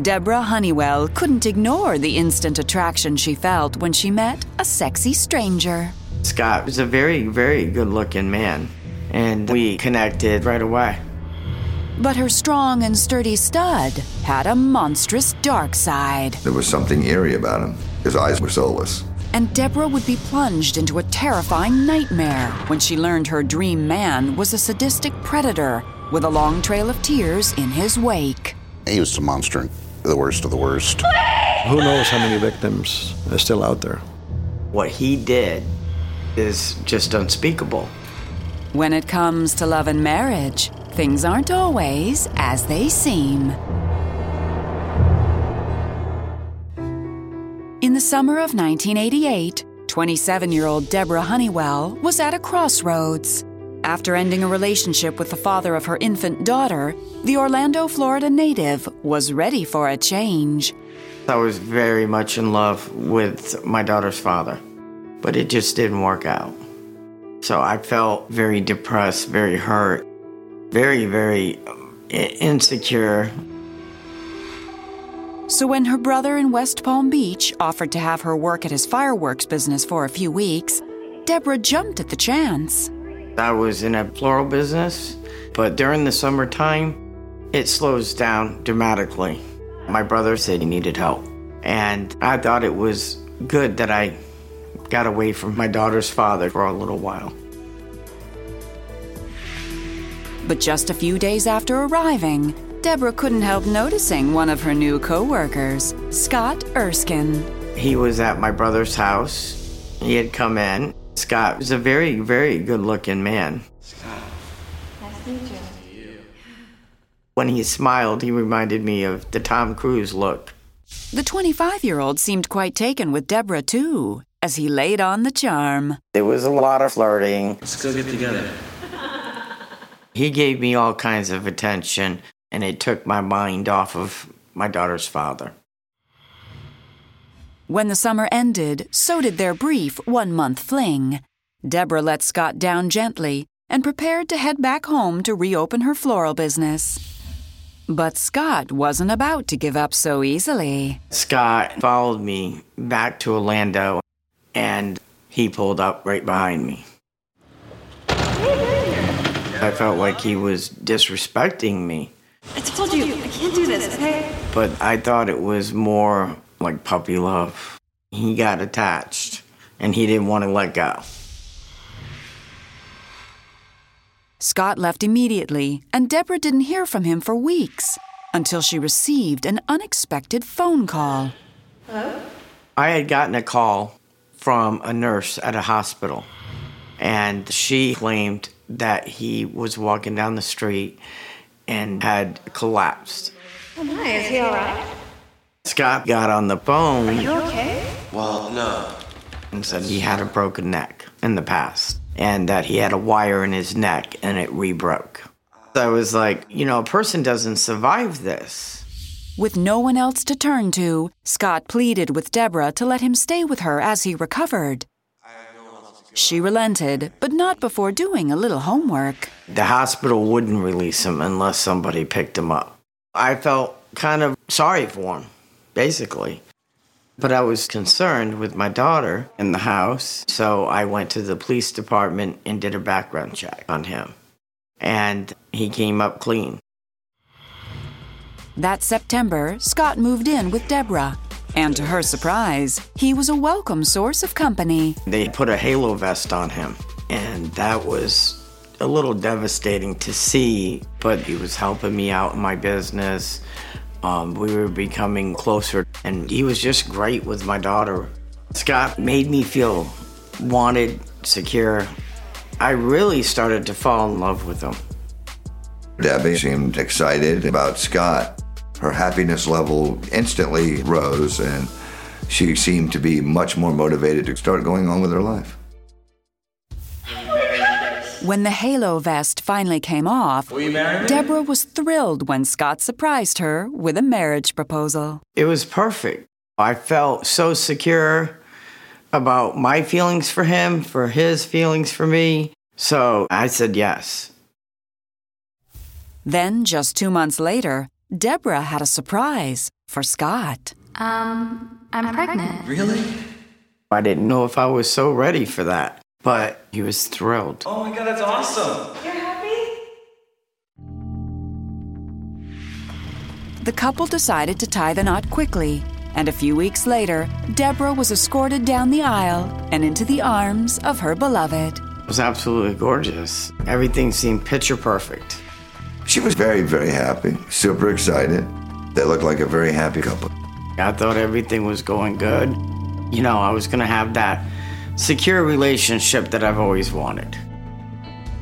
Deborah Hunnewell couldn't ignore the instant attraction she felt when she met a sexy stranger. Scott was a very, very good looking man, and we connected right away. But her strong and sturdy stud had a monstrous dark side, There was something eerie about him. His eyes were soulless. and Deborah would be plunged into a terrifying nightmare when she learned her dream man was a sadistic predator with a long trail of tears in his wake. He was a monster, the worst of the worst. Who knows how many victims are still out there? What he did is just unspeakable. When it comes to love and marriage, things aren't always as they seem. In the summer of 1988, 27 year old Deborah Hunnewell was at a crossroads. After ending a relationship with the father of her infant daughter, the Orlando, Florida native was ready for a change. I was very much in love with my daughter's father, but it just didn't work out. So I felt very depressed, very hurt, very, very um, insecure. So when her brother in West Palm Beach offered to have her work at his fireworks business for a few weeks, Deborah jumped at the chance. I was in a floral business, but during the summertime, it slows down dramatically. My brother said he needed help, and I thought it was good that I got away from my daughter's father for a little while. But just a few days after arriving, Deborah couldn't help noticing one of her new coworkers, Scott Erskine. He was at my brother's house. He had come in. Scott was a very, very good looking man. When he smiled, he reminded me of the Tom Cruise look. The 25 year old seemed quite taken with Deborah, too, as he laid on the charm. There was a lot of flirting. Let's go get together. He gave me all kinds of attention, and it took my mind off of my daughter's father. When the summer ended, so did their brief one month fling. Deborah let Scott down gently and prepared to head back home to reopen her floral business. But Scott wasn't about to give up so easily. Scott followed me back to Orlando, and he pulled up right behind me. I felt like he was disrespecting me, I told you, I can't do this, okay? but I thought it was more like puppy love. He got attached, and he didn't want to let go. Scott left immediately, and Deborah didn't hear from him for weeks until she received an unexpected phone call. Hello? I had gotten a call from a nurse at a hospital, and she claimed that he was walking down the street and had collapsed. Oh my, is he alright? Scott got on the phone Are You okay? Well, no. and said he had a broken neck in the past and that he had a wire in his neck and it rebroke. I was like, you know, a person doesn't survive this. With no one else to turn to, Scott pleaded with Deborah to let him stay with her as he recovered. She relented, but not before doing a little homework. The hospital wouldn't release him unless somebody picked him up. I felt kind of sorry for him, basically. But I was concerned with my daughter in the house, so I went to the police department and did a background check on him. And he came up clean. That September, Scott moved in with Deborah. And to her surprise, he was a welcome source of company. They put a halo vest on him, and that was a little devastating to see, but he was helping me out in my business. Um, we were becoming closer, and he was just great with my daughter. Scott made me feel wanted, secure. I really started to fall in love with him. Debbie seemed excited about Scott. Her happiness level instantly rose, and she seemed to be much more motivated to start going on with her life. When the halo vest finally came off, Deborah was thrilled when Scott surprised her with a marriage proposal. It was perfect. I felt so secure about my feelings for him, for his feelings for me. So I said yes. Then, just two months later, Deborah had a surprise for Scott. Um, I'm pregnant. Really? I didn't know if I was so ready for that, but he was thrilled. Oh my god, that's awesome. You're happy? The couple decided to tie the knot quickly, and a few weeks later, Deborah was escorted down the aisle and into the arms of her beloved. It was absolutely gorgeous. Everything seemed picture perfect. She was very, very happy, super excited. They looked like a very happy couple. I thought everything was going good. You know, I was going to have that secure relationship that I've always wanted.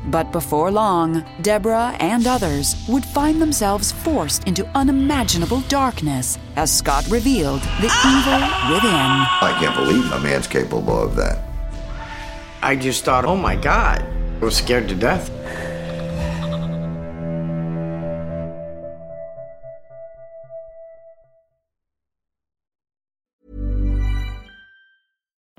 But before long, Deborah and others would find themselves forced into unimaginable darkness as Scott revealed the evil within. I can't believe a man's capable of that. I just thought, oh my God, I was scared to death.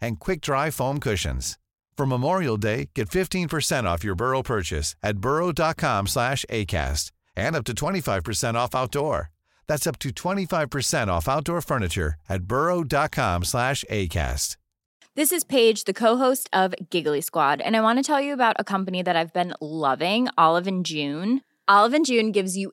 and quick-dry foam cushions. For Memorial Day, get 15% off your Burrow purchase at burrow.com slash ACAST and up to 25% off outdoor. That's up to 25% off outdoor furniture at burrow.com slash ACAST. This is Paige, the co-host of Giggly Squad, and I want to tell you about a company that I've been loving, Olive June. Olive June gives you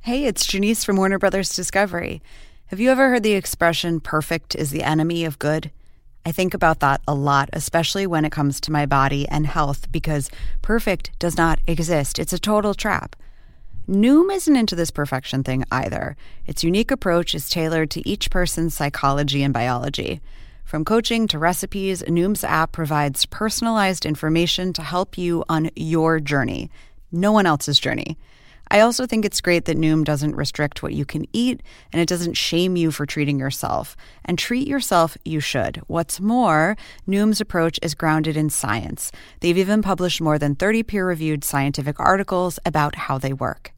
Hey, it's Janice from Warner Brothers Discovery. Have you ever heard the expression perfect is the enemy of good? I think about that a lot, especially when it comes to my body and health, because perfect does not exist. It's a total trap. Noom isn't into this perfection thing either. Its unique approach is tailored to each person's psychology and biology. From coaching to recipes, Noom's app provides personalized information to help you on your journey, no one else's journey. I also think it's great that Noom doesn't restrict what you can eat and it doesn't shame you for treating yourself. And treat yourself, you should. What's more, Noom's approach is grounded in science. They've even published more than 30 peer reviewed scientific articles about how they work.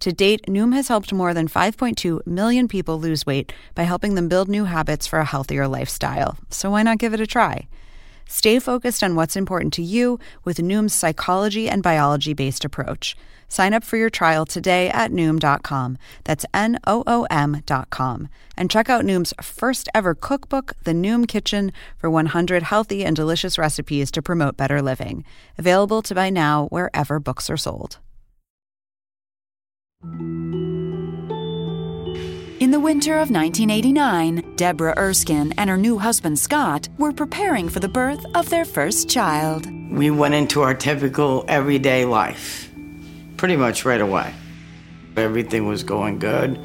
To date, Noom has helped more than 5.2 million people lose weight by helping them build new habits for a healthier lifestyle. So why not give it a try? Stay focused on what's important to you with Noom's psychology and biology based approach. Sign up for your trial today at Noom.com. That's N O O M.com. And check out Noom's first ever cookbook, The Noom Kitchen, for 100 healthy and delicious recipes to promote better living. Available to buy now wherever books are sold. In the winter of 1989, Deborah Erskine and her new husband Scott were preparing for the birth of their first child. We went into our typical everyday life pretty much right away. Everything was going good.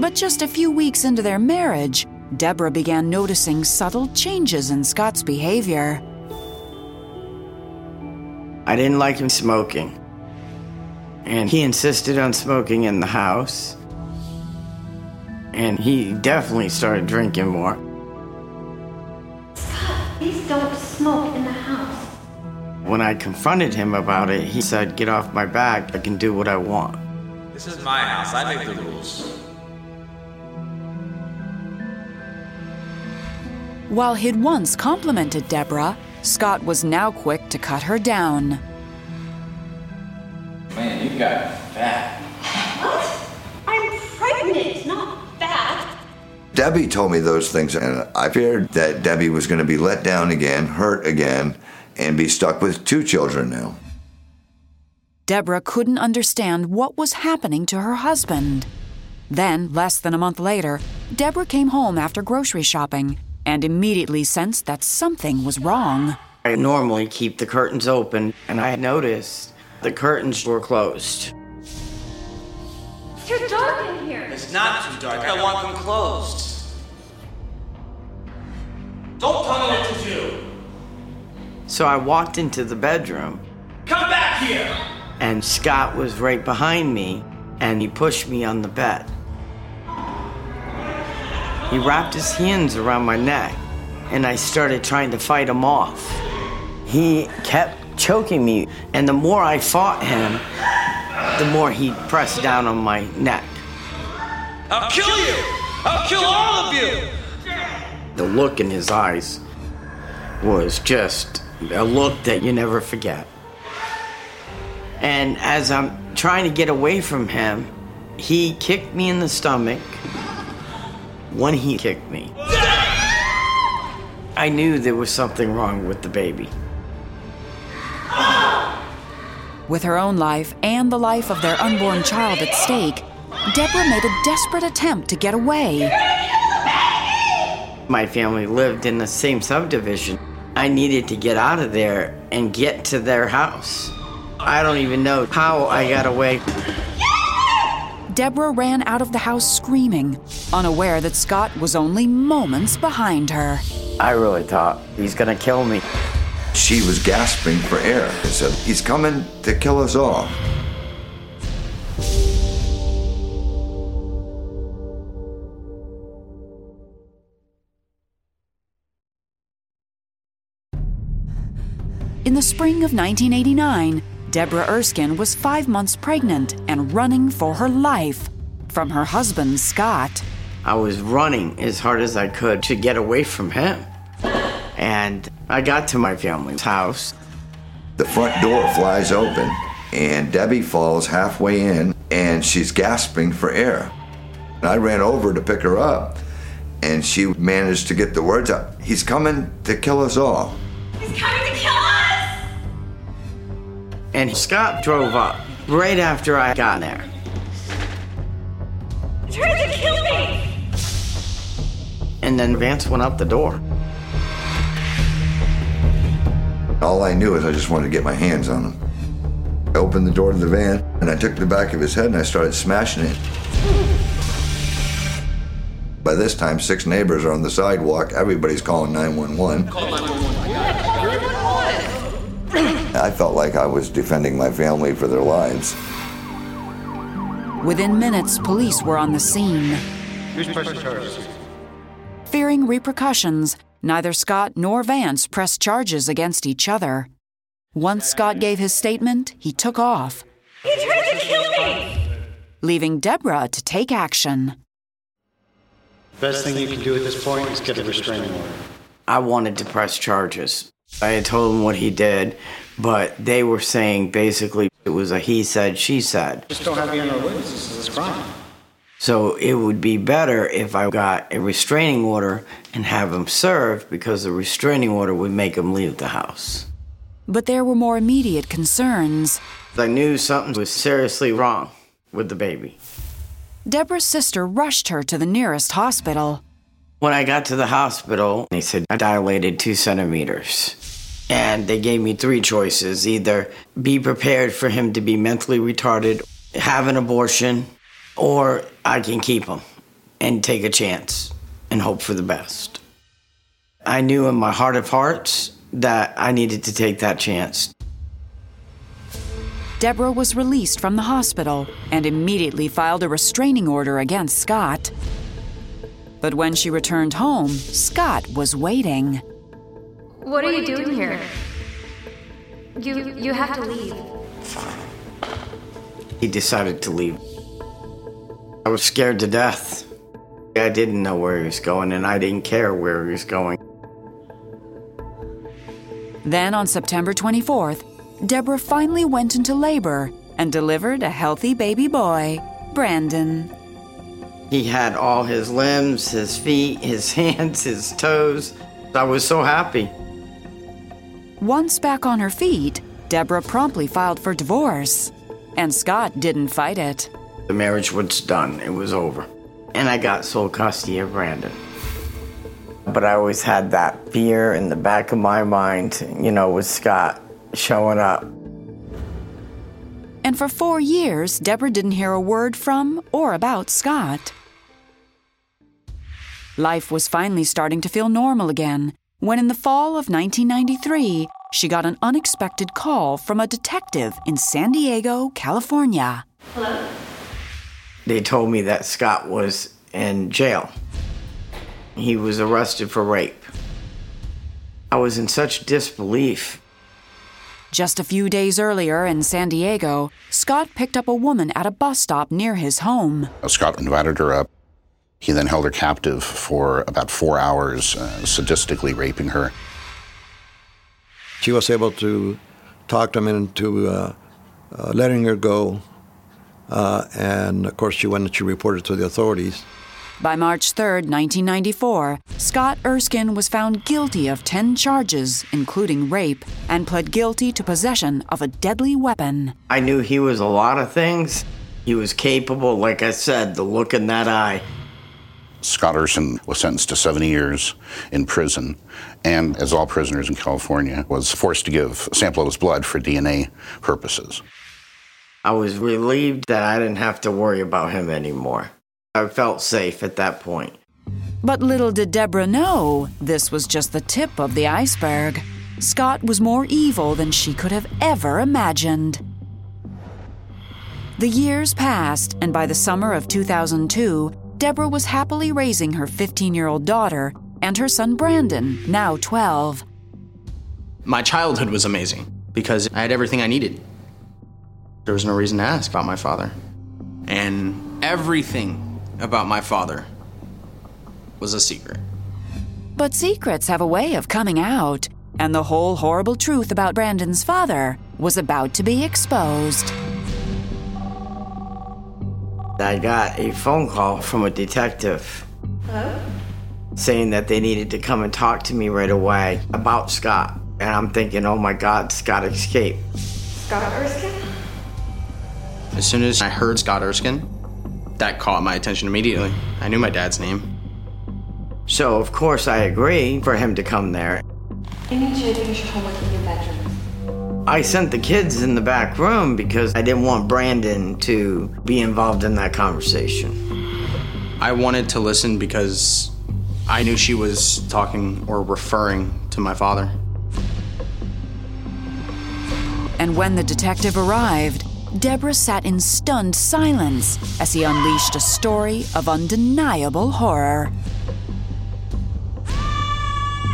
But just a few weeks into their marriage, Deborah began noticing subtle changes in Scott's behavior. I didn't like him smoking. And he insisted on smoking in the house. And he definitely started drinking more. Scott, please don't smoke in the house. When I confronted him about it, he said, Get off my back, I can do what I want. This is my house, I make the rules. While he'd once complimented Deborah, Scott was now quick to cut her down. Man, you got fat. What? I'm pregnant, not fat. Debbie told me those things, and I feared that Debbie was going to be let down again, hurt again, and be stuck with two children now. Deborah couldn't understand what was happening to her husband. Then, less than a month later, Deborah came home after grocery shopping and immediately sensed that something was wrong. I normally keep the curtains open, and I had noticed the curtains were closed. It's too dark in here. It's not too dark, I want them closed. Don't tell me what to do. So I walked into the bedroom. Come back here! And Scott was right behind me, and he pushed me on the bed. He wrapped his hands around my neck, and I started trying to fight him off. He kept choking me, and the more I fought him, the more he pressed down on my neck. I'll kill you! I'll kill all of you! The look in his eyes was just a look that you never forget. And as I'm trying to get away from him, he kicked me in the stomach. When he kicked me, I knew there was something wrong with the baby. With her own life and the life of their unborn child at stake, Deborah made a desperate attempt to get away. My family lived in the same subdivision. I needed to get out of there and get to their house. I don't even know how I got away. Deborah ran out of the house screaming, unaware that Scott was only moments behind her. I really thought he's gonna kill me. She was gasping for air and said, He's coming to kill us all. In the spring of 1989, Deborah Erskine was five months pregnant and running for her life from her husband, Scott. I was running as hard as I could to get away from him. And I got to my family's house. The front door flies open, and Debbie falls halfway in, and she's gasping for air. And I ran over to pick her up, and she managed to get the words out He's coming to kill us all. He's coming to kill us! And Scott drove up right after I got there. He's trying to kill me! And then Vance went out the door. All I knew is I just wanted to get my hands on him. I opened the door to the van, and I took the back of his head and I started smashing it. By this time, six neighbors are on the sidewalk. Everybody's calling 911. I felt like I was defending my family for their lives. Within minutes, police were on the scene. Who's pressing charges? Fearing repercussions, neither Scott nor Vance pressed charges against each other. Once Scott gave his statement, he took off, He tried to kill me! leaving Deborah to take action. Best thing you can do at this point is get a restraining order. I wanted to press charges. I had told them what he did, but they were saying basically it was a he said, she said. Just don't have any other witnesses to this crime. So it would be better if I got a restraining order and have him served because the restraining order would make him leave the house. But there were more immediate concerns. I knew something was seriously wrong with the baby. Deborah's sister rushed her to the nearest hospital. When I got to the hospital, they said I dilated two centimeters. And they gave me three choices either be prepared for him to be mentally retarded, have an abortion, or I can keep him and take a chance and hope for the best. I knew in my heart of hearts that I needed to take that chance. Deborah was released from the hospital and immediately filed a restraining order against Scott. But when she returned home, Scott was waiting. What are you doing here? You you have to leave. He decided to leave. I was scared to death. I didn't know where he was going, and I didn't care where he was going. Then on September 24th, Deborah finally went into labor and delivered a healthy baby boy, Brandon. He had all his limbs, his feet, his hands, his toes. I was so happy. Once back on her feet, Deborah promptly filed for divorce. And Scott didn't fight it. The marriage was done, it was over. And I got sole custody of Brandon. But I always had that fear in the back of my mind, you know, with Scott showing up. And for four years, Deborah didn't hear a word from or about Scott. Life was finally starting to feel normal again when, in the fall of 1993, she got an unexpected call from a detective in San Diego, California. Hello? They told me that Scott was in jail. He was arrested for rape. I was in such disbelief. Just a few days earlier in San Diego, Scott picked up a woman at a bus stop near his home. Scott invited her up. He then held her captive for about four hours, uh, sadistically raping her. She was able to talk him into uh, uh, letting her go. Uh, and of course, she went and she reported to the authorities. By March 3, 1994, Scott Erskine was found guilty of 10 charges, including rape, and pled guilty to possession of a deadly weapon. I knew he was a lot of things. He was capable, like I said, the look in that eye. Scott Erskine was sentenced to 70 years in prison, and as all prisoners in California, was forced to give a sample of his blood for DNA purposes. I was relieved that I didn't have to worry about him anymore. I felt safe at that point. But little did Deborah know this was just the tip of the iceberg. Scott was more evil than she could have ever imagined. The years passed, and by the summer of 2002, Deborah was happily raising her 15 year old daughter and her son Brandon, now 12. My childhood was amazing because I had everything I needed. There was no reason to ask about my father. And everything about my father was a secret. But secrets have a way of coming out, and the whole horrible truth about Brandon's father was about to be exposed. I got a phone call from a detective Hello? saying that they needed to come and talk to me right away about Scott. And I'm thinking, oh my God, Scott escaped. Scott Erskine? As soon as I heard Scott Erskine, that caught my attention immediately. I knew my dad's name. So, of course, I agree for him to come there. I need you to finish your homework in your bedroom. I sent the kids in the back room because I didn't want Brandon to be involved in that conversation. I wanted to listen because I knew she was talking or referring to my father. And when the detective arrived, Deborah sat in stunned silence as he unleashed a story of undeniable horror.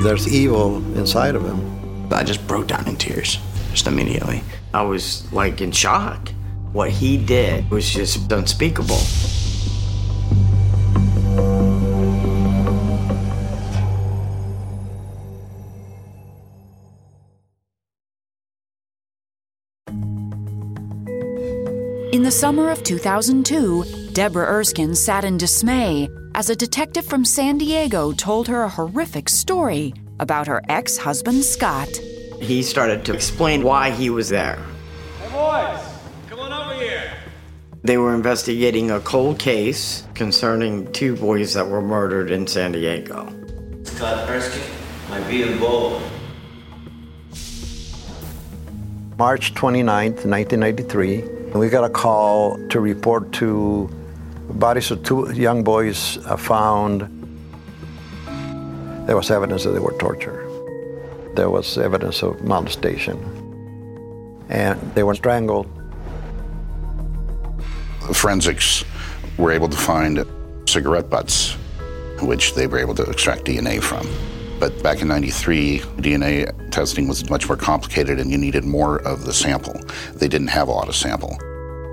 There's evil inside of him. I just broke down in tears, just immediately. I was like in shock. What he did was just unspeakable. The summer of 2002, Deborah Erskine sat in dismay as a detective from San Diego told her a horrific story about her ex husband, Scott. He started to explain why he was there. Hey, boys, come on over here. They were investigating a cold case concerning two boys that were murdered in San Diego. Scott Erskine might be involved. March 29th, 1993, we got a call to report to bodies of two young boys uh, found. There was evidence that they were tortured. There was evidence of molestation. And they were strangled. Forensics were able to find cigarette butts, which they were able to extract DNA from. But back in 93, DNA testing was much more complicated and you needed more of the sample. They didn't have a lot of sample,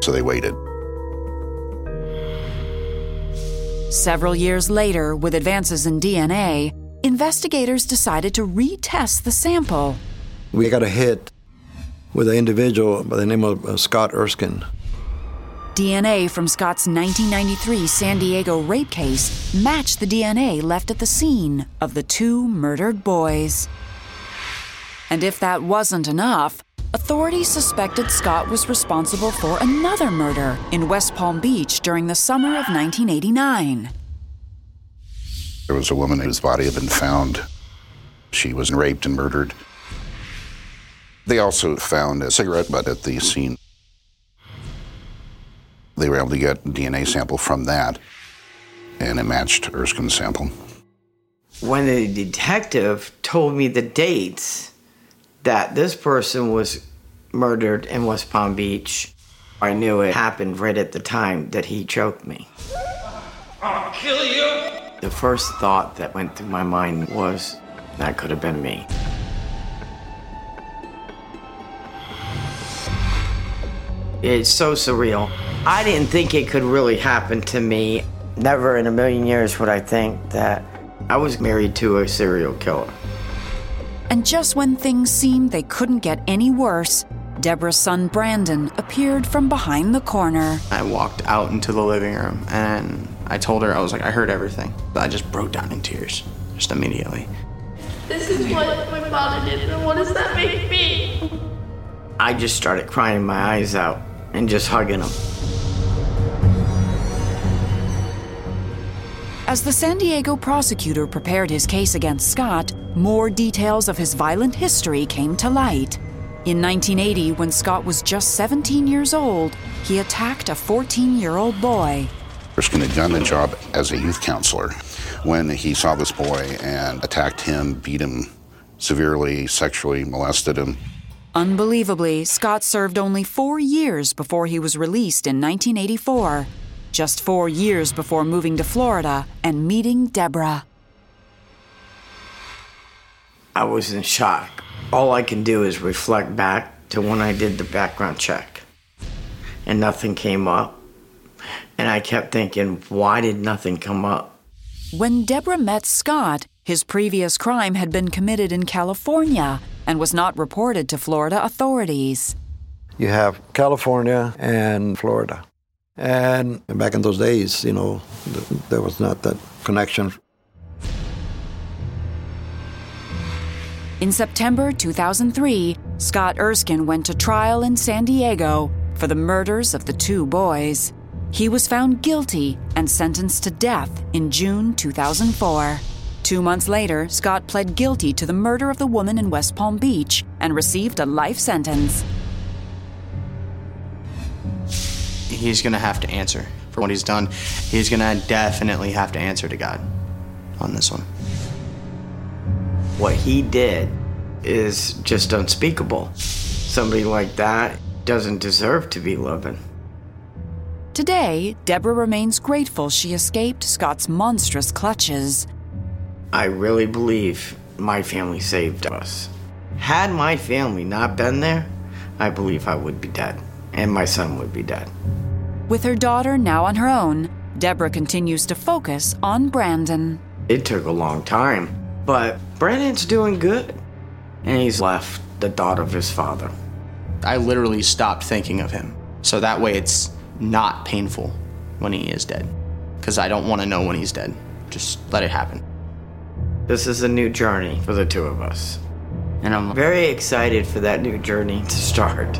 so they waited. Several years later, with advances in DNA, investigators decided to retest the sample. We got a hit with an individual by the name of uh, Scott Erskine. DNA from Scott's 1993 San Diego rape case matched the DNA left at the scene of the two murdered boys. And if that wasn't enough, authorities suspected Scott was responsible for another murder in West Palm Beach during the summer of 1989. There was a woman whose body had been found. She was raped and murdered. They also found a cigarette butt at the scene. They were able to get a DNA sample from that, and it matched Erskine's sample. When the detective told me the dates that this person was murdered in West Palm Beach, I knew it happened right at the time that he choked me. I'll kill you. The first thought that went through my mind was that could have been me. It's so surreal. I didn't think it could really happen to me. Never in a million years would I think that I was married to a serial killer. And just when things seemed they couldn't get any worse, Deborah's son Brandon appeared from behind the corner. I walked out into the living room and I told her, I was like, I heard everything. But I just broke down in tears, just immediately. This is what my father did, and what does that make me? I just started crying my eyes out and just hugging him. As the San Diego prosecutor prepared his case against Scott, more details of his violent history came to light. In 1980, when Scott was just 17 years old, he attacked a 14 year old boy. Erskine had done a job as a youth counselor when he saw this boy and attacked him, beat him severely, sexually molested him. Unbelievably, Scott served only four years before he was released in 1984, just four years before moving to Florida and meeting Deborah. I was in shock. All I can do is reflect back to when I did the background check, and nothing came up. And I kept thinking, why did nothing come up? When Deborah met Scott, his previous crime had been committed in California and was not reported to Florida authorities. You have California and Florida. And back in those days, you know, th- there was not that connection. In September 2003, Scott Erskine went to trial in San Diego for the murders of the two boys. He was found guilty and sentenced to death in June 2004. Two months later, Scott pled guilty to the murder of the woman in West Palm Beach and received a life sentence. He's gonna have to answer for what he's done. He's gonna definitely have to answer to God on this one. What he did is just unspeakable. Somebody like that, doesn't deserve to be living. Today, Deborah remains grateful she escaped Scott's monstrous clutches. I really believe my family saved us. Had my family not been there, I believe I would be dead, and my son would be dead. With her daughter now on her own, Deborah continues to focus on Brandon. It took a long time, but Brandon's doing good. And he's left the thought of his father. I literally stopped thinking of him. So that way it's not painful when he is dead. Because I don't want to know when he's dead. Just let it happen. This is a new journey for the two of us. And I'm very excited for that new journey to start.